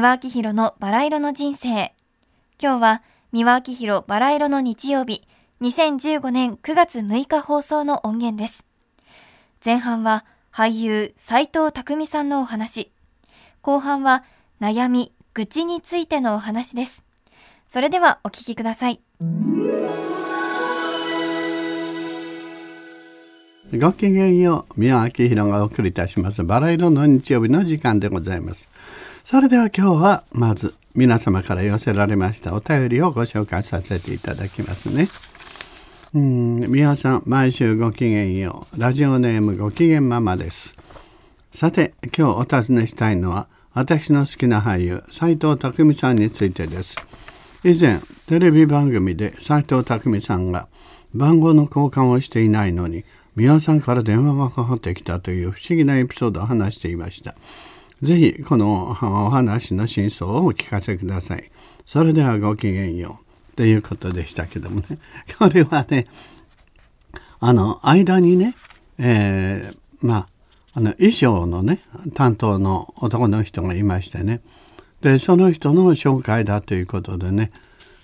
三輪明宏のバラ色の人生。今日は三輪明宏バラ色の日曜日、2015年9月6日放送の音源です。前半は俳優斎藤匠さんのお話。後半は悩み、愚痴についてのお話です。それではお聞きください。ごきげんよう、宮脇宏がお送りいたします。バラ色の日曜日の時間でございます。それでは今日はまず皆様から寄せられましたお便りをご紹介させていただきますね。うん、皆さん、毎週ごきげんよう。ラジオネームごきげんママです。さて、今日お尋ねしたいのは、私の好きな俳優、斎藤工さんについてです。以前、テレビ番組で斎藤工さんが番号の交換をしていないのに、宮さんから電話がかかってきたという不思議なエピソードを話していました。ぜひこのお話の真相をお聞かせください。それではごきげんよう。ということでしたけどもね。これはね、あの、間にね、えー、まあ、あの衣装のね、担当の男の人がいましてね。で、その人の紹介だということでね。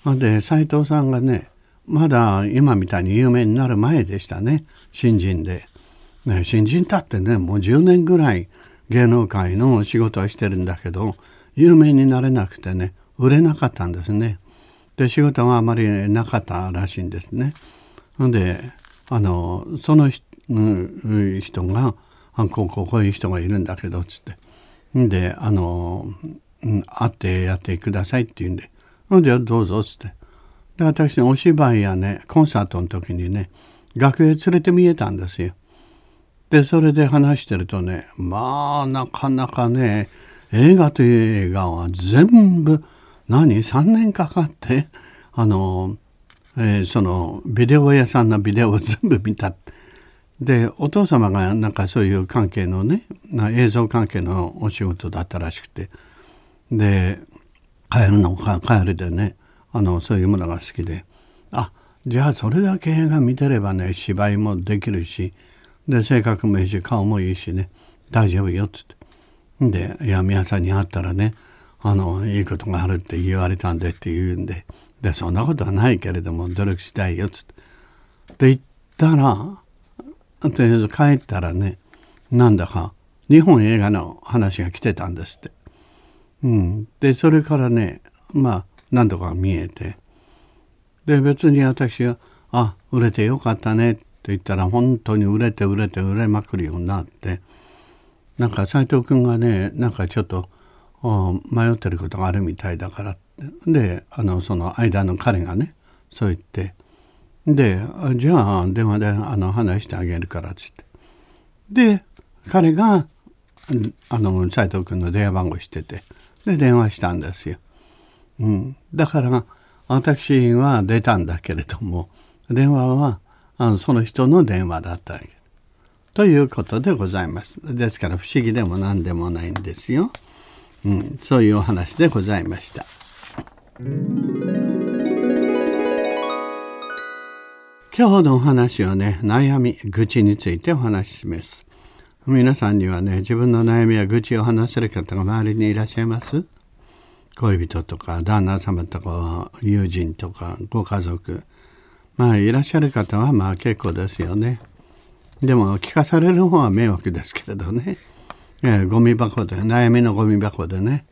で、斎藤さんがね、まだ今みたいに有名になる前でしたね。新人で、ね、新人だってねもう10年ぐらい芸能界の仕事をしてるんだけど有名になれなくてね売れなかったんですね。で仕事があまりなかったらしいんですね。であのその人があこうこういう人がいるんだけどっつって。であの、うん会ってやってくださいって言うんで「じゃあどうぞ」っつって。で私お芝居やねコンサートの時にね楽屋連れて見えたんですよ。でそれで話してるとねまあなかなかね映画という映画は全部何？3年かかってあの、えー、そのビデオ屋さんのビデオを 全部見た。でお父様がなんかそういう関係のね映像関係のお仕事だったらしくてで帰るのか帰るでねあのそういうものが好きで。あじゃあそれだけ映画見てればね芝居もできるしで性格もいいし顔もいいしね。大丈夫よっつって。でいや宮さんに会ったらねあのいいことがあるって言われたんでって言うんで。でそんなことはないけれども努力したいよっつって。で言ったらとりあえず帰ったらねなんだか日本映画の話が来てたんですって。うん、でそれからねまあ何度か見えて。で別に私が「あ売れてよかったね」って言ったら本当に売れて売れて売れまくるようになって。なんか斎藤君がねなんかちょっと迷ってることがあるみたいだから。であのその間の彼がねそう言って。でじゃあ電話であの話してあげるからっつって。で彼があの斎藤君の電話番号してて。で電話したんですよ。うん、だから私は出たんだけれども電話はあのその人の電話だったわけということでございます。ですから不思議でも何でもないんですよ。うん、そういうお話でございました。今日のお話はね悩み愚痴についてお話しします。皆さんにはね自分の悩みや愚痴を話せる方が周りにいらっしゃいます？恋人とか旦那様とか友人とかご家族。まあいらっしゃる方はまあ結構ですよね。でも聞かされる方は迷惑ですけれどね、えー、ゴミ箱で悩みのゴミ箱でね、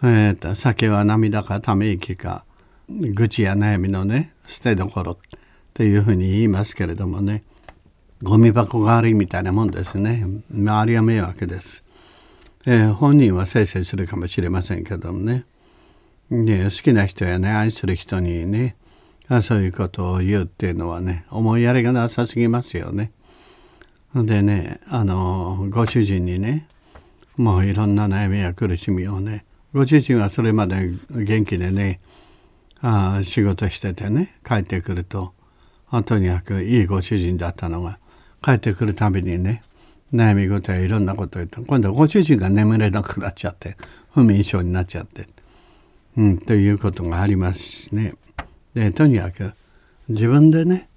えーと、酒は涙かため息か愚痴や悩みのね捨てどころっていうふうに言いますけれどもね。ゴミ箱代わりみたいなもんですね。周りは迷惑です。えー、本人はせいせいするかもしれませんけどもねね好きな人やね愛する人にねそういうことを言うっていうのはね思いやりがなさすぎますよね。でねあのご主人にねもういろんな悩みや苦しみをねご主人はそれまで元気でねあ仕事しててね帰ってくるととにかくいいご主人だったのが帰ってくるたびにね悩み事やいろんなこと言って今度ご主人が眠れなくなっちゃって不眠症になっちゃって、うん、ということがありますしねでとにかく自分でね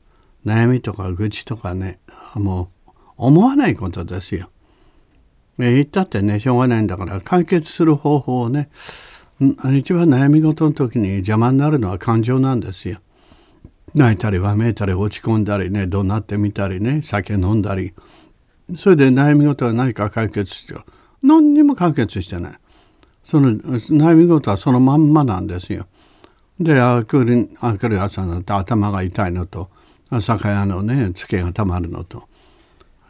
悩みとか愚痴とかねもう思わないことですよ。言ったってねしょうがないんだから解決する方法をね一番悩み事の時に邪魔になるのは感情なんですよ。泣いたりわめいたり落ち込んだりね怒鳴ってみたりね酒飲んだりそれで悩み事は何か解決して何にも解決してない。その悩み事はそのまんまなんですよ。であくるあくる朝になって頭が痛いのと酒屋のねつけがたまるのと。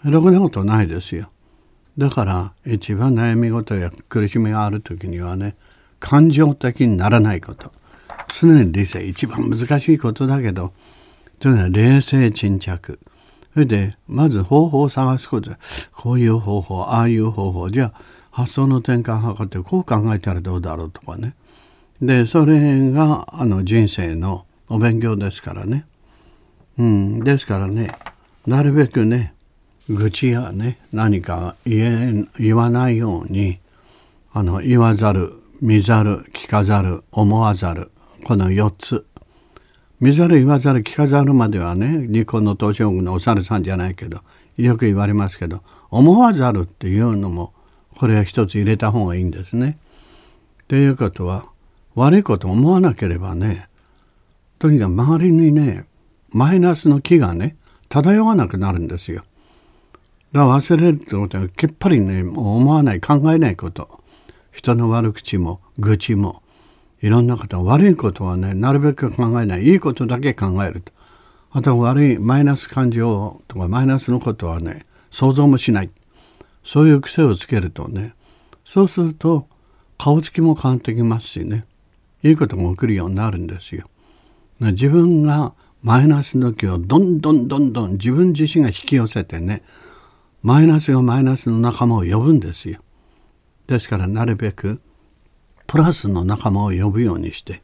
ろくなことないですよ。だから一番悩み事や苦しみがある時にはね感情的にならないこと。常に理性。一番難しいことだけどというのは冷静沈着。それでまず方法を探すこと。こういう方法ああいう方法。じゃあ発想の転換を図ってこう考えたらどうだろうとかね。でそれがあの人生のお勉強ですからね、うん、ですからねなるべくね愚痴やね何か言え言わないようにあの言わざる見ざる聞かざる思わざるこの4つ見ざる言わざる聞かざるまではね日本の東照宮のお猿さんじゃないけどよく言われますけど思わざるっていうのもこれは一つ入れた方がいいんですね。ということは悪いこと思わなければねとにかく周りにねマイナスの気がね漂わなくなるんですよ。だから忘れるってことはきっぱりね思わない考えないこと人の悪口も愚痴もいろんなこと悪いことはねなるべく考えない。いいことだけ考えると。あと悪いマイナス感情とかマイナスのことはね想像もしない。そういう癖をつけるとね。そうすると顔つきも変わってきますしね。いいことも起きるようになるんですよ。自分がマイナスの気をどんどんどんどん自分自身が引き寄せてねマイナスがマイナスの仲間を呼ぶんですよ。ですからなるべくプラスの仲間を呼ぶようにして。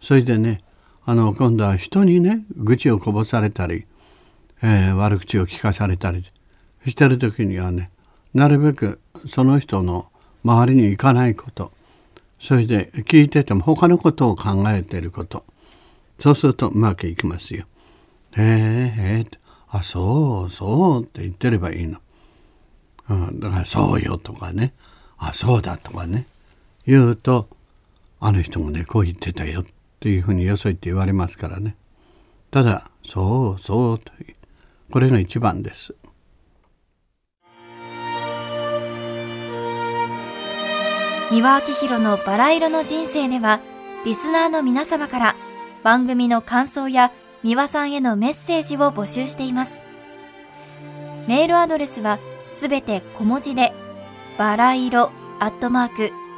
それでねあの今度は人にね愚痴をこぼされたり、えー、悪口を聞かされたりしてる時にはねなるべくその人の周りに行かないこと。それで聞いてても他のことを考えていること。そうするとうまくいきますよ。へえへえあそうそうって言ってればいいの。うん、だからそうよとかね。あそうだとかね。言うとあの人もねこう言ってたよっていうふうによそいって言われますからね。ただそうそうというこれが一番です。三輪明宏のバラ色の人生ではリスナーの皆様から番組の感想や三輪さんへのメッセージを募集しています。メールアドレスはすべて小文字でバラ色アットマーク